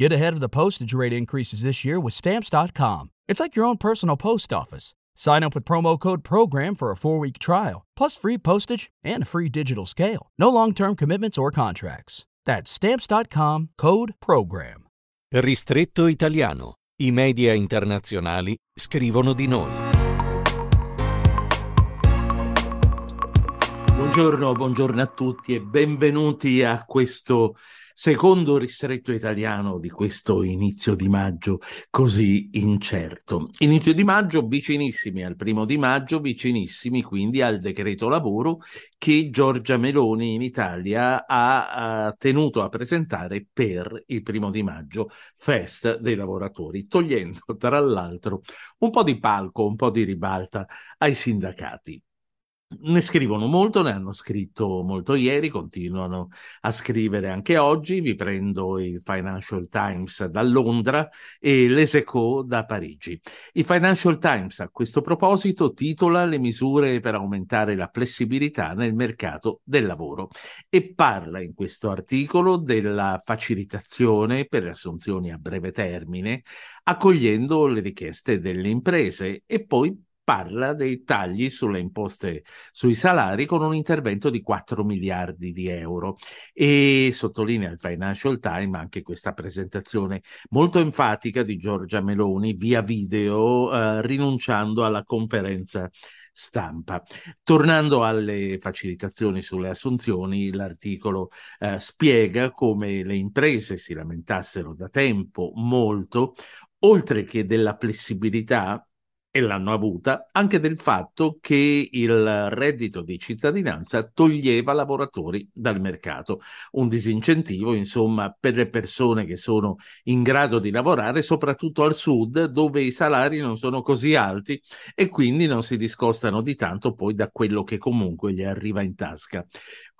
Get ahead of the postage rate increases this year with Stamps.com. It's like your own personal post office. Sign up with promo code PROGRAM for a four week trial, plus free postage and a free digital scale. No long term commitments or contracts. That's Stamps.com code PROGRAM. Ristretto italiano. I media internazionali scrivono di noi. Buongiorno, buongiorno a tutti e benvenuti a questo secondo ristretto italiano di questo inizio di maggio così incerto. Inizio di maggio vicinissimi al primo di maggio, vicinissimi quindi al decreto lavoro che Giorgia Meloni in Italia ha, ha tenuto a presentare per il primo di maggio, fest dei lavoratori, togliendo tra l'altro un po' di palco, un po' di ribalta ai sindacati. Ne scrivono molto, ne hanno scritto molto ieri, continuano a scrivere anche oggi. Vi prendo il Financial Times da Londra e l'Eseco da Parigi. Il Financial Times a questo proposito titola le misure per aumentare la flessibilità nel mercato del lavoro e parla in questo articolo della facilitazione per le assunzioni a breve termine, accogliendo le richieste delle imprese e poi parla dei tagli sulle imposte sui salari con un intervento di 4 miliardi di euro e sottolinea il Financial Times anche questa presentazione molto enfatica di Giorgia Meloni via video eh, rinunciando alla conferenza stampa. Tornando alle facilitazioni sulle assunzioni, l'articolo eh, spiega come le imprese si lamentassero da tempo molto, oltre che della flessibilità e l'hanno avuta anche del fatto che il reddito di cittadinanza toglieva lavoratori dal mercato, un disincentivo insomma per le persone che sono in grado di lavorare soprattutto al sud dove i salari non sono così alti e quindi non si discostano di tanto poi da quello che comunque gli arriva in tasca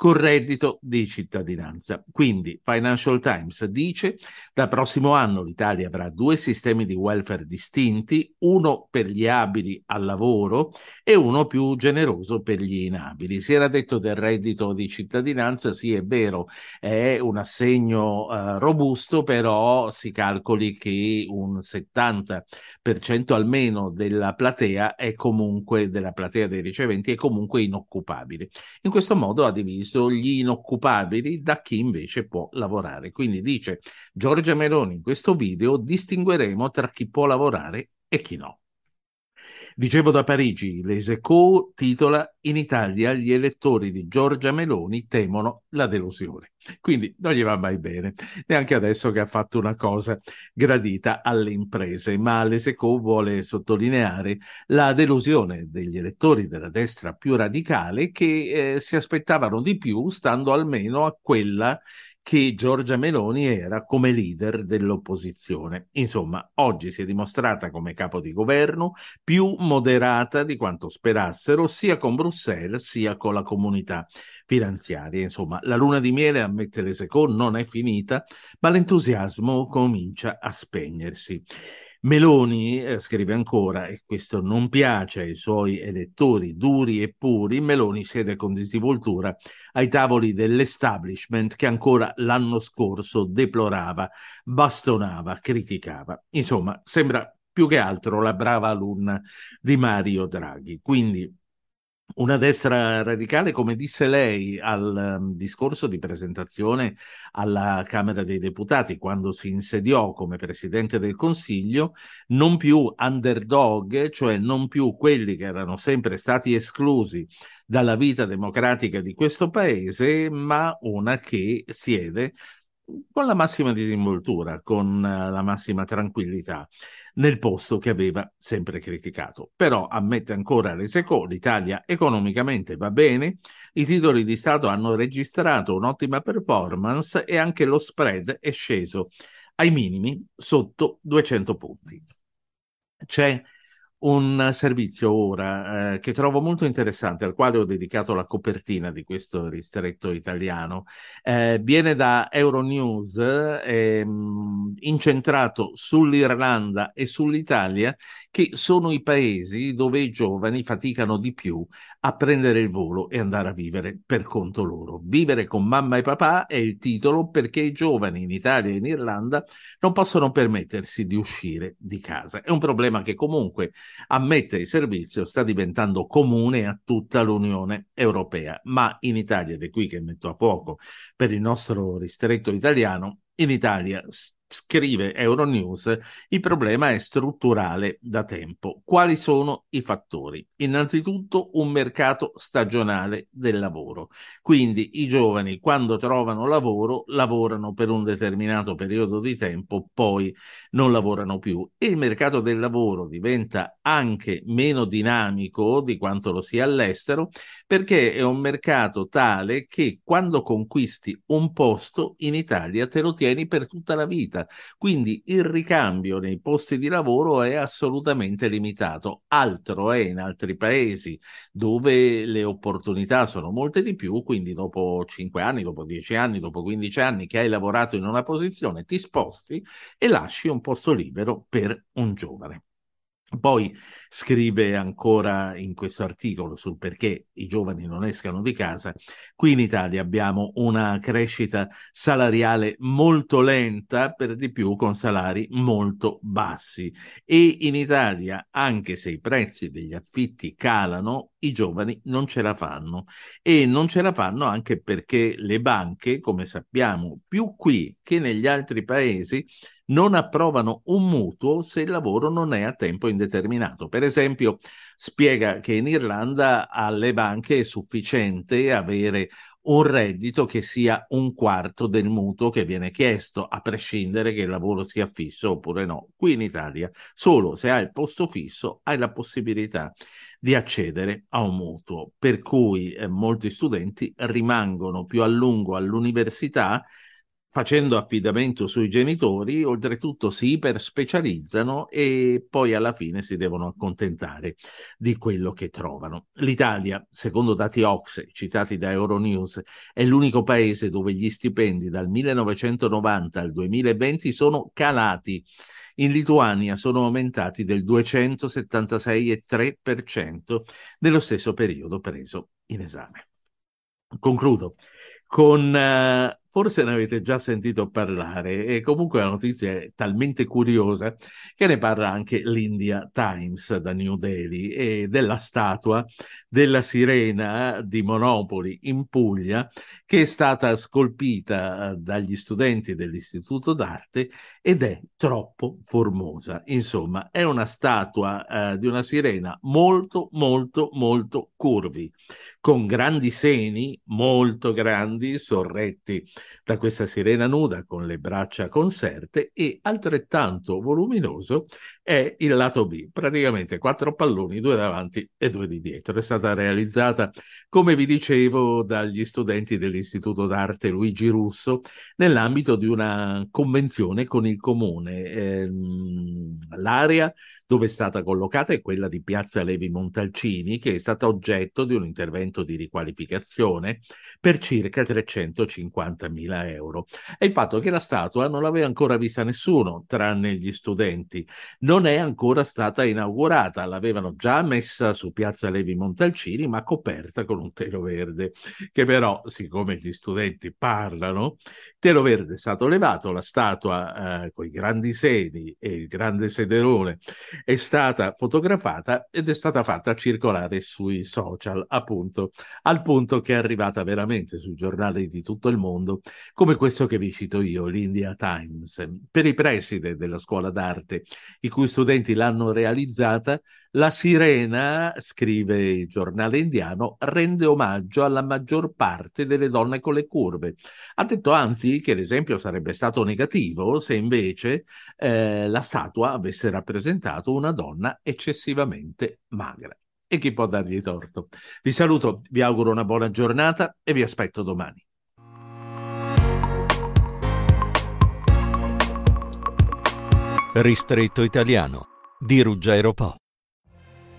con reddito di cittadinanza. Quindi Financial Times dice dal prossimo anno l'Italia avrà due sistemi di welfare distinti, uno per gli abili al lavoro e uno più generoso per gli inabili. Si era detto del reddito di cittadinanza, sì è vero, è un assegno eh, robusto, però si calcoli che un 70% almeno della platea è comunque della platea dei riceventi è comunque inoccupabile. In questo modo ha diviso diviso gli inoccupabili da chi invece può lavorare. Quindi dice Giorgia Meloni in questo video distingueremo tra chi può lavorare e chi no. Dicevo da Parigi, l'Eseco titola In Italia gli elettori di Giorgia Meloni temono la delusione. Quindi non gli va mai bene, neanche adesso che ha fatto una cosa gradita alle imprese, ma l'Eseco vuole sottolineare la delusione degli elettori della destra più radicale che eh, si aspettavano di più stando almeno a quella che Giorgia Meloni era come leader dell'opposizione. Insomma, oggi si è dimostrata come capo di governo più moderata di quanto sperassero sia con Bruxelles sia con la comunità finanziaria. Insomma, la luna di miele, ammette l'Esecò, non è finita, ma l'entusiasmo comincia a spegnersi. Meloni eh, scrive ancora, e questo non piace ai suoi elettori duri e puri, Meloni siede con disinvoltura ai tavoli dell'establishment che ancora l'anno scorso deplorava, bastonava, criticava. Insomma, sembra più che altro la brava alunna di Mario Draghi. Quindi una destra radicale, come disse lei al um, discorso di presentazione alla Camera dei Deputati, quando si insediò come Presidente del Consiglio, non più underdog, cioè non più quelli che erano sempre stati esclusi dalla vita democratica di questo Paese, ma una che siede con la massima disinvoltura, con uh, la massima tranquillità nel posto che aveva sempre criticato. Però ammette ancora l'Eseco, l'Italia economicamente va bene, i titoli di Stato hanno registrato un'ottima performance e anche lo spread è sceso ai minimi sotto 200 punti. C'è un servizio ora eh, che trovo molto interessante, al quale ho dedicato la copertina di questo ristretto italiano. Eh, viene da Euronews, ehm, incentrato sull'Irlanda e sull'Italia, che sono i paesi dove i giovani faticano di più a prendere il volo e andare a vivere per conto loro. Vivere con mamma e papà è il titolo perché i giovani in Italia e in Irlanda non possono permettersi di uscire di casa. È un problema che comunque, ammette il servizio, sta diventando comune a tutta l'Unione Europea, ma in Italia, ed è qui che metto a fuoco per il nostro ristretto italiano, in Italia scrive Euronews, il problema è strutturale da tempo. Quali sono i fattori? Innanzitutto un mercato stagionale del lavoro. Quindi i giovani quando trovano lavoro lavorano per un determinato periodo di tempo, poi non lavorano più e il mercato del lavoro diventa anche meno dinamico di quanto lo sia all'estero perché è un mercato tale che quando conquisti un posto in Italia te lo tieni per tutta la vita vita. Quindi il ricambio nei posti di lavoro è assolutamente limitato. Altro è in altri paesi dove le opportunità sono molte di più, quindi dopo 5 anni, dopo 10 anni, dopo 15 anni che hai lavorato in una posizione, ti sposti e lasci un posto libero per un giovane. Poi scrive ancora in questo articolo sul perché i giovani non escano di casa. Qui in Italia abbiamo una crescita salariale molto lenta, per di più con salari molto bassi. E in Italia, anche se i prezzi degli affitti calano, i giovani non ce la fanno. E non ce la fanno anche perché le banche, come sappiamo, più qui che negli altri paesi, non approvano un mutuo se il lavoro non è a tempo indeterminato. Per esempio, spiega che in Irlanda alle banche è sufficiente avere un reddito che sia un quarto del mutuo che viene chiesto, a prescindere che il lavoro sia fisso oppure no. Qui in Italia, solo se hai il posto fisso, hai la possibilità di accedere a un mutuo, per cui eh, molti studenti rimangono più a lungo all'università facendo affidamento sui genitori, oltretutto si iperspecializzano e poi alla fine si devono accontentare di quello che trovano. L'Italia, secondo dati Ox citati da Euronews, è l'unico paese dove gli stipendi dal 1990 al 2020 sono calati. In Lituania sono aumentati del 276,3% nello stesso periodo preso in esame. Concludo con uh, Forse ne avete già sentito parlare e comunque la notizia è talmente curiosa che ne parla anche l'India Times da New Delhi e della statua della sirena di Monopoli in Puglia che è stata scolpita dagli studenti dell'Istituto d'Arte ed è troppo formosa. Insomma, è una statua eh, di una sirena molto, molto, molto curvi con grandi seni, molto grandi, sorretti da questa sirena nuda con le braccia conserte e altrettanto voluminoso è il lato B, praticamente quattro palloni, due davanti e due di dietro. È stata realizzata, come vi dicevo, dagli studenti dell'Istituto d'Arte Luigi Russo nell'ambito di una convenzione con il comune. Ehm, l'area dove è stata collocata è quella di Piazza Levi Montalcini, che è stata oggetto di un intervento di riqualificazione per circa 350.000 euro. E il fatto che la statua non l'aveva ancora vista nessuno, tranne gli studenti. Non è ancora stata inaugurata, l'avevano già messa su Piazza Levi Montalcini, ma coperta con un telo verde, che però, siccome gli studenti parlano, telo verde è stato levato, la statua eh, con i grandi sedi e il grande sederone è stata fotografata ed è stata fatta circolare sui social, appunto, al punto che è arrivata veramente sui giornali di tutto il mondo, come questo che vi cito io, l'India Times. Per i preside della scuola d'arte, i cui studenti l'hanno realizzata, la sirena, scrive il giornale indiano, rende omaggio alla maggior parte delle donne con le curve. Ha detto anzi che l'esempio sarebbe stato negativo se invece eh, la statua avesse rappresentato una donna eccessivamente magra. E chi può dargli torto? Vi saluto, vi auguro una buona giornata e vi aspetto domani. Ristretto italiano di Ruggero Po.